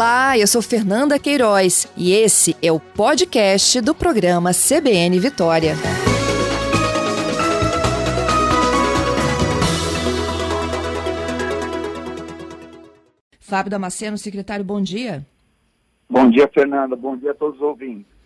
Olá, eu sou Fernanda Queiroz e esse é o podcast do programa CBN Vitória. Fábio Damasceno, secretário, bom dia. Bom dia, Fernanda. Bom dia a todos os ouvintes.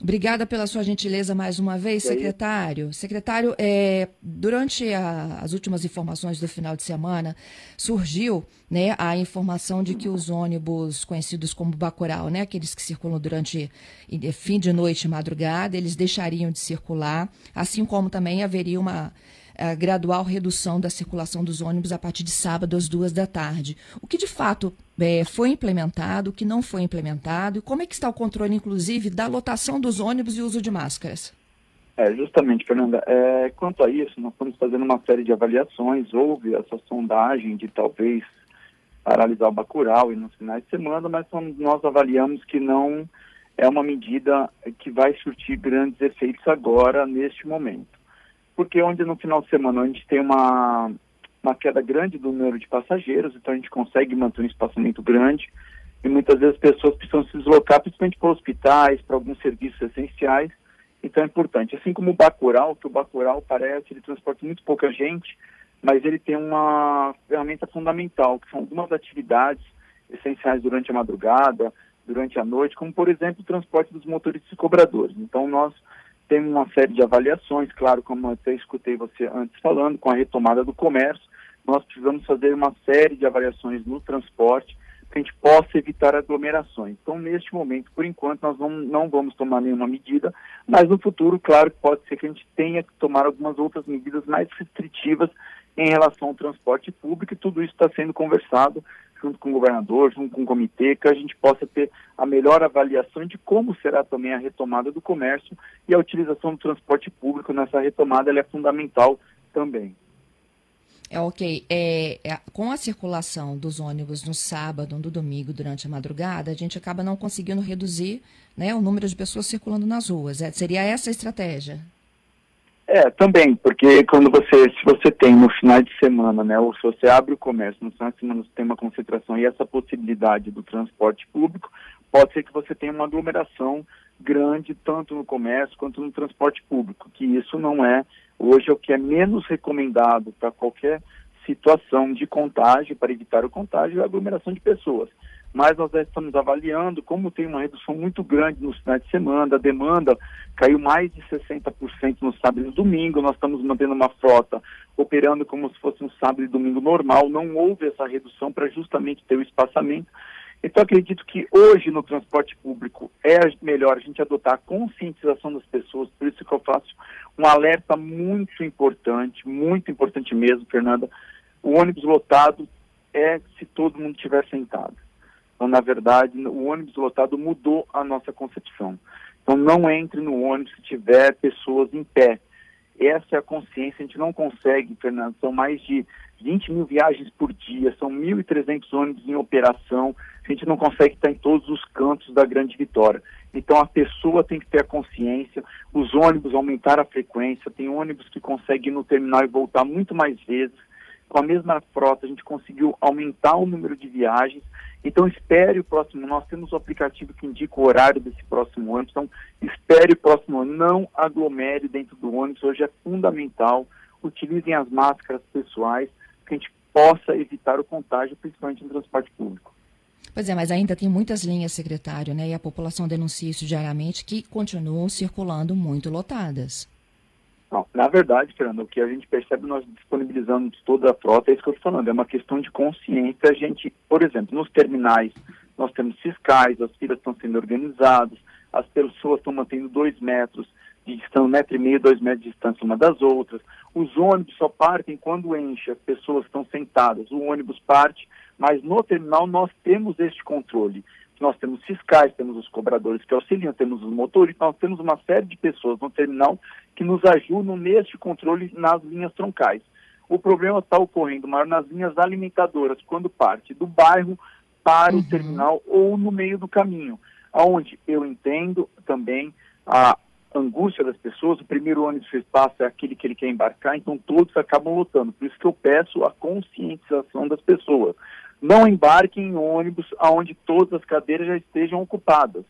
Obrigada pela sua gentileza mais uma vez, secretário. Secretário, é, durante a, as últimas informações do final de semana, surgiu né, a informação de que os ônibus conhecidos como Bacurau, né, aqueles que circulam durante fim de noite e madrugada, eles deixariam de circular, assim como também haveria uma a gradual redução da circulação dos ônibus a partir de sábado às duas da tarde. O que de fato é, foi implementado, o que não foi implementado, e como é que está o controle, inclusive, da lotação dos ônibus e uso de máscaras? É, justamente, Fernanda. É, quanto a isso, nós estamos fazendo uma série de avaliações. Houve essa sondagem de talvez paralisar o Bacurau e nos finais de semana, mas nós avaliamos que não é uma medida que vai surtir grandes efeitos agora, neste momento porque onde no final de semana a gente tem uma, uma queda grande do número de passageiros, então a gente consegue manter um espaçamento grande e muitas vezes as pessoas precisam se deslocar principalmente para hospitais, para alguns serviços essenciais, então é importante. Assim como o Bacurau, que o Bacurau parece, ele transporta muito pouca gente, mas ele tem uma ferramenta fundamental, que são algumas atividades essenciais durante a madrugada, durante a noite, como por exemplo o transporte dos motoristas e cobradores. Então nós tem uma série de avaliações, claro, como eu até escutei você antes falando, com a retomada do comércio, nós precisamos fazer uma série de avaliações no transporte para a gente possa evitar aglomerações. Então, neste momento, por enquanto, nós não, não vamos tomar nenhuma medida, mas no futuro, claro, pode ser que a gente tenha que tomar algumas outras medidas mais restritivas em relação ao transporte público, e tudo isso está sendo conversado junto com o governador, junto com o comitê, que a gente possa ter a melhor avaliação de como será também a retomada do comércio e a utilização do transporte público nessa retomada é fundamental também. É ok. É, é, com a circulação dos ônibus no sábado, no domingo, durante a madrugada, a gente acaba não conseguindo reduzir né, o número de pessoas circulando nas ruas. É, seria essa a estratégia? É, também, porque quando você, se você tem no final de semana, né, ou se você abre o comércio no final de semana, você tem uma concentração e essa possibilidade do transporte público, pode ser que você tenha uma aglomeração grande tanto no comércio quanto no transporte público, que isso não é hoje é o que é menos recomendado para qualquer situação de contágio, para evitar o contágio, é a aglomeração de pessoas mas nós estamos avaliando como tem uma redução muito grande nos finais de semana, a demanda caiu mais de 60% no sábado e domingo, nós estamos mantendo uma frota operando como se fosse um sábado e domingo normal, não houve essa redução para justamente ter o espaçamento. Então acredito que hoje no transporte público é melhor a gente adotar a conscientização das pessoas, por isso que eu faço um alerta muito importante, muito importante mesmo, Fernanda. O ônibus lotado é se todo mundo estiver sentado. Então, na verdade, o ônibus lotado mudou a nossa concepção. Então, não entre no ônibus se tiver pessoas em pé. Essa é a consciência, a gente não consegue, Fernando, são mais de 20 mil viagens por dia, são 1.300 ônibus em operação, a gente não consegue estar em todos os cantos da grande vitória. Então a pessoa tem que ter a consciência, os ônibus aumentaram a frequência, tem ônibus que conseguem ir no terminal e voltar muito mais vezes. Com a mesma frota, a gente conseguiu aumentar o número de viagens então espere o próximo, nós temos o um aplicativo que indica o horário desse próximo ônibus, então espere o próximo ônibus, não aglomere dentro do ônibus, hoje é fundamental, utilizem as máscaras pessoais, que a gente possa evitar o contágio, principalmente no transporte público. Pois é, mas ainda tem muitas linhas, secretário, né? E a população denuncia isso diariamente, que continuam circulando muito lotadas. Na verdade, Fernando, o que a gente percebe nós disponibilizando toda a frota, é isso que eu estou falando, é uma questão de consciência. A gente, por exemplo, nos terminais, nós temos fiscais, as filas estão sendo organizadas, as pessoas estão mantendo dois metros de distância, um metro e meio, dois metros de distância uma das outras. Os ônibus só partem quando enche, as pessoas estão sentadas, o ônibus parte, mas no terminal nós temos este controle nós temos fiscais, temos os cobradores que auxiliam, temos os motoristas, nós temos uma série de pessoas no terminal que nos ajudam neste controle nas linhas troncais. O problema está ocorrendo maior nas linhas alimentadoras, quando parte do bairro para uhum. o terminal ou no meio do caminho, onde eu entendo também a, angústia das pessoas, o primeiro ônibus que passa é aquele que ele quer embarcar, então todos acabam lutando. Por isso que eu peço a conscientização das pessoas. Não embarquem em ônibus onde todas as cadeiras já estejam ocupadas.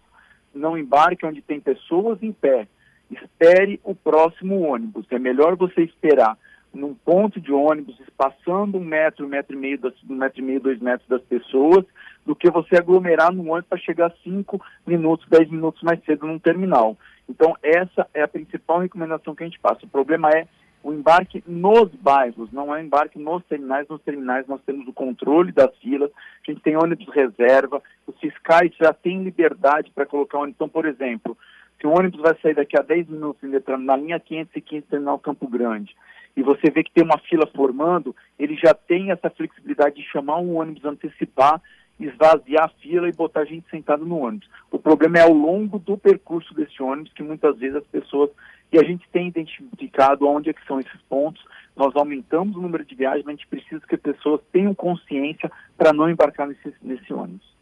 Não embarque onde tem pessoas em pé. Espere o próximo ônibus. É melhor você esperar num ponto de ônibus, passando um metro, um metro e meio, das, um metro e meio, dois metros das pessoas, do que você aglomerar no ônibus para chegar cinco minutos, dez minutos mais cedo num terminal. Então, essa é a principal recomendação que a gente passa. O problema é o embarque nos bairros, não é embarque nos terminais. Nos terminais nós temos o controle das filas, a gente tem ônibus reserva, os fiscais já têm liberdade para colocar ônibus. Então, por exemplo, se o ônibus vai sair daqui a 10 minutos na linha 515 terminal Campo Grande, e você vê que tem uma fila formando, ele já tem essa flexibilidade de chamar um ônibus antecipar esvaziar a fila e botar a gente sentado no ônibus. O problema é ao longo do percurso desse ônibus que muitas vezes as pessoas e a gente tem identificado onde é que são esses pontos. Nós aumentamos o número de viagens, mas a gente precisa que as pessoas tenham consciência para não embarcar nesse, nesse ônibus.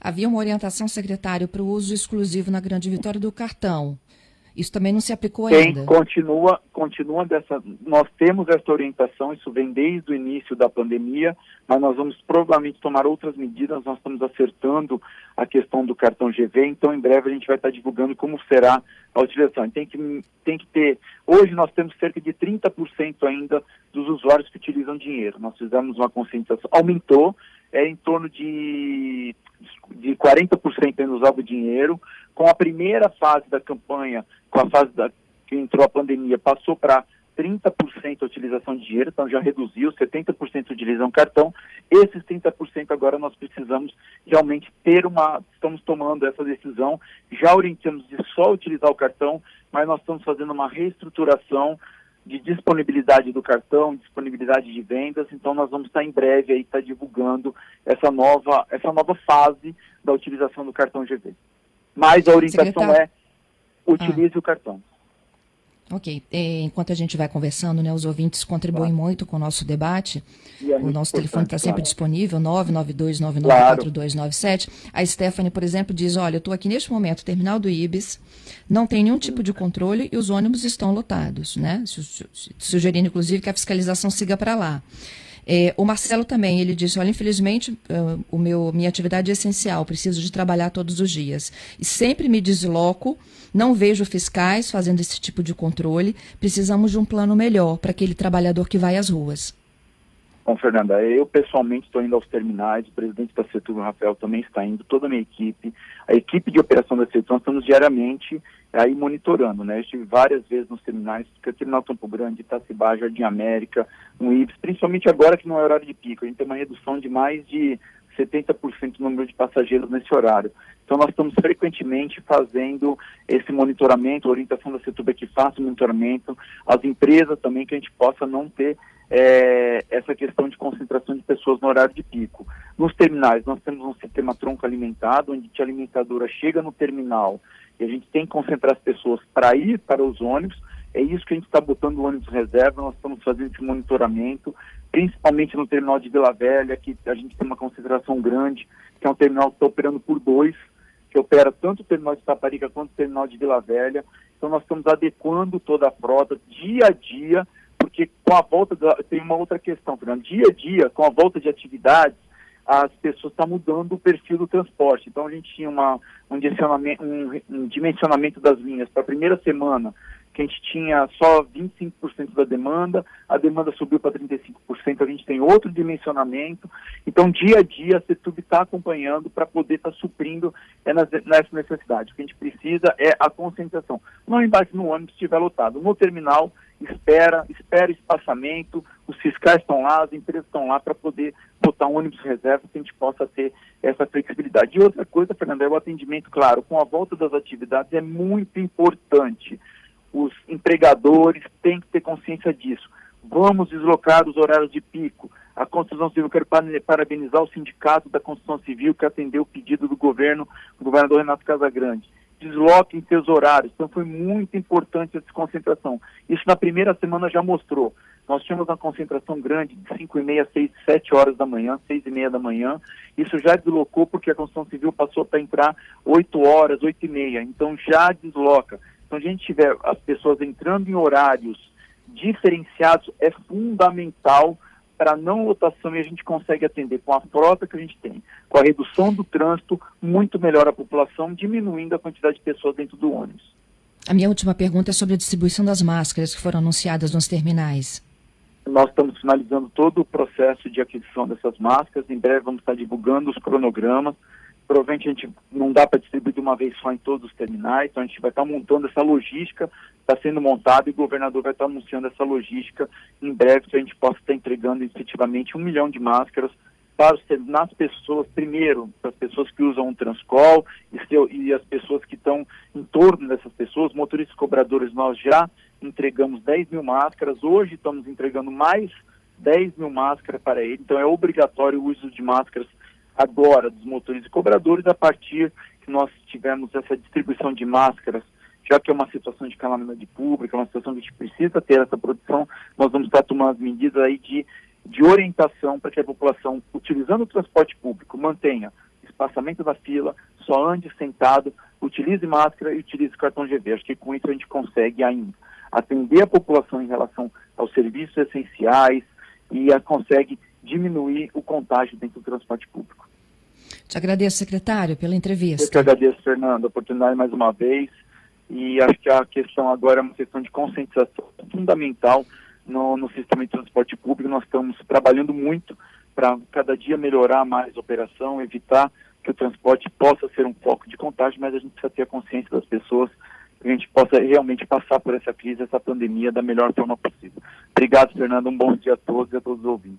Havia uma orientação, secretário, para o uso exclusivo na Grande Vitória do cartão. Isso também não se aplicou Tem, ainda? continua, continua dessa. Nós temos essa orientação, isso vem desde o início da pandemia, mas nós vamos provavelmente tomar outras medidas. Nós estamos acertando a questão do cartão GV, então em breve a gente vai estar divulgando como será a utilização. Tem que, tem que ter. Hoje nós temos cerca de 30% ainda dos usuários que utilizam dinheiro. Nós fizemos uma conscientização, aumentou, é em torno de, de 40% ainda usava o dinheiro. Com a primeira fase da campanha, com a fase da, que entrou a pandemia, passou para 30% a utilização de dinheiro, então já reduziu, 70% utilizam cartão. Esses 30% agora nós precisamos realmente ter uma, estamos tomando essa decisão, já orientamos de só utilizar o cartão, mas nós estamos fazendo uma reestruturação de disponibilidade do cartão, disponibilidade de vendas, então nós vamos estar em breve aí estar divulgando essa nova, essa nova fase da utilização do cartão GV. Mas a orientação Secretário... é utilize ah. o cartão. Ok. É, enquanto a gente vai conversando, né, os ouvintes contribuem claro. muito com o nosso debate. É o nosso telefone está sempre claro. disponível, 992994297. Claro. A Stephanie, por exemplo, diz, olha, eu estou aqui neste momento, terminal do IBIS, não tem nenhum tipo de controle e os ônibus estão lotados, né? Sugerindo, inclusive, que a fiscalização siga para lá. É, o Marcelo também, ele disse, olha, infelizmente, uh, o meu, minha atividade é essencial, preciso de trabalhar todos os dias. E sempre me desloco, não vejo fiscais fazendo esse tipo de controle, precisamos de um plano melhor para aquele trabalhador que vai às ruas. Bom, Fernanda, eu pessoalmente estou indo aos terminais, o presidente da Setur, Rafael, também está indo, toda a minha equipe, a equipe de operação da Setur, nós estamos diariamente aí monitorando, né? Eu estive várias vezes nos terminais, que é o Terminal Campo Grande, Itacibá, Jardim América, no IBS, principalmente agora que não é horário de pico, a gente tem uma redução de mais de 70% do número de passageiros nesse horário. Então, nós estamos frequentemente fazendo esse monitoramento, orientação da Setuba é que faça o monitoramento, as empresas também, que a gente possa não ter é, essa questão de concentração de pessoas no horário de pico. Nos terminais, nós temos um sistema tronco alimentado, onde a alimentadora chega no terminal e a gente tem que concentrar as pessoas para ir para os ônibus. É isso que a gente está botando o ônibus reserva, nós estamos fazendo esse monitoramento, principalmente no terminal de Vila Velha, que a gente tem uma concentração grande, que é um terminal que está operando por dois, que opera tanto o terminal de Taparica quanto o terminal de Vila Velha. Então nós estamos adequando toda a frota dia a dia porque com a volta, da, tem uma outra questão, Fernando, dia a dia, com a volta de atividades, as pessoas estão mudando o perfil do transporte. Então a gente tinha uma, um, dimensionamento, um, um dimensionamento das linhas para a primeira semana, que a gente tinha só 25% da demanda, a demanda subiu para 35%, a gente tem outro dimensionamento. Então, dia a dia, a CETUB está acompanhando para poder estar tá suprindo é, nessa necessidade. O que a gente precisa é a concentração. Não embarque no ônibus se estiver lotado. No terminal, espera, espera espaçamento, os fiscais estão lá, as empresas estão lá para poder botar um ônibus reserva que a gente possa ter essa flexibilidade. E outra coisa, Fernando, é o atendimento, claro, com a volta das atividades é muito importante. Os empregadores têm que ter consciência disso. Vamos deslocar os horários de pico. A construção civil, quero parabenizar o sindicato da construção civil que atendeu o pedido do governo, do governador Renato Casagrande desloquem seus horários. Então foi muito importante essa concentração. Isso na primeira semana já mostrou. Nós tínhamos uma concentração grande de 5 e meia, 6, 7 horas da manhã, 6 e meia da manhã. Isso já deslocou porque a construção civil passou para entrar 8 horas, 8 e meia. Então já desloca. Então, a gente tiver as pessoas entrando em horários diferenciados, é fundamental para não lotação e a gente consegue atender com a frota que a gente tem, com a redução do trânsito, muito melhor a população, diminuindo a quantidade de pessoas dentro do ônibus. A minha última pergunta é sobre a distribuição das máscaras que foram anunciadas nos terminais. Nós estamos finalizando todo o processo de aquisição dessas máscaras. Em breve vamos estar divulgando os cronogramas. Provavelmente a gente não dá para distribuir de uma vez só em todos os terminais, então a gente vai estar montando essa logística, está sendo montada e o governador vai estar anunciando essa logística em breve, que a gente possa estar entregando efetivamente um milhão de máscaras para nas pessoas, primeiro, para as pessoas que usam o Transcol e, seu, e as pessoas que estão em torno dessas pessoas, motoristas cobradores, nós já entregamos 10 mil máscaras, hoje estamos entregando mais 10 mil máscaras para ele, então é obrigatório o uso de máscaras agora dos motoristas e cobradores a partir que nós tivemos essa distribuição de máscaras, já que é uma situação de calamidade pública, uma situação que a gente precisa ter essa produção, nós vamos estar tomando as medidas aí de, de orientação para que a população, utilizando o transporte público, mantenha espaçamento da fila, só ande sentado, utilize máscara e utilize cartão GV. Acho que com isso a gente consegue ainda atender a população em relação aos serviços essenciais e a, consegue diminuir o contágio dentro do transporte público. Te agradeço, secretário, pela entrevista. Eu que agradeço, Fernando, a oportunidade mais uma vez. E acho que a questão agora é uma questão de conscientização fundamental no, no sistema de transporte público. Nós estamos trabalhando muito para cada dia melhorar mais a operação, evitar que o transporte possa ser um foco de contágio, mas a gente precisa ter a consciência das pessoas que a gente possa realmente passar por essa crise, essa pandemia da melhor forma possível. Obrigado, Fernando. Um bom dia a todos e a todos os ouvintes.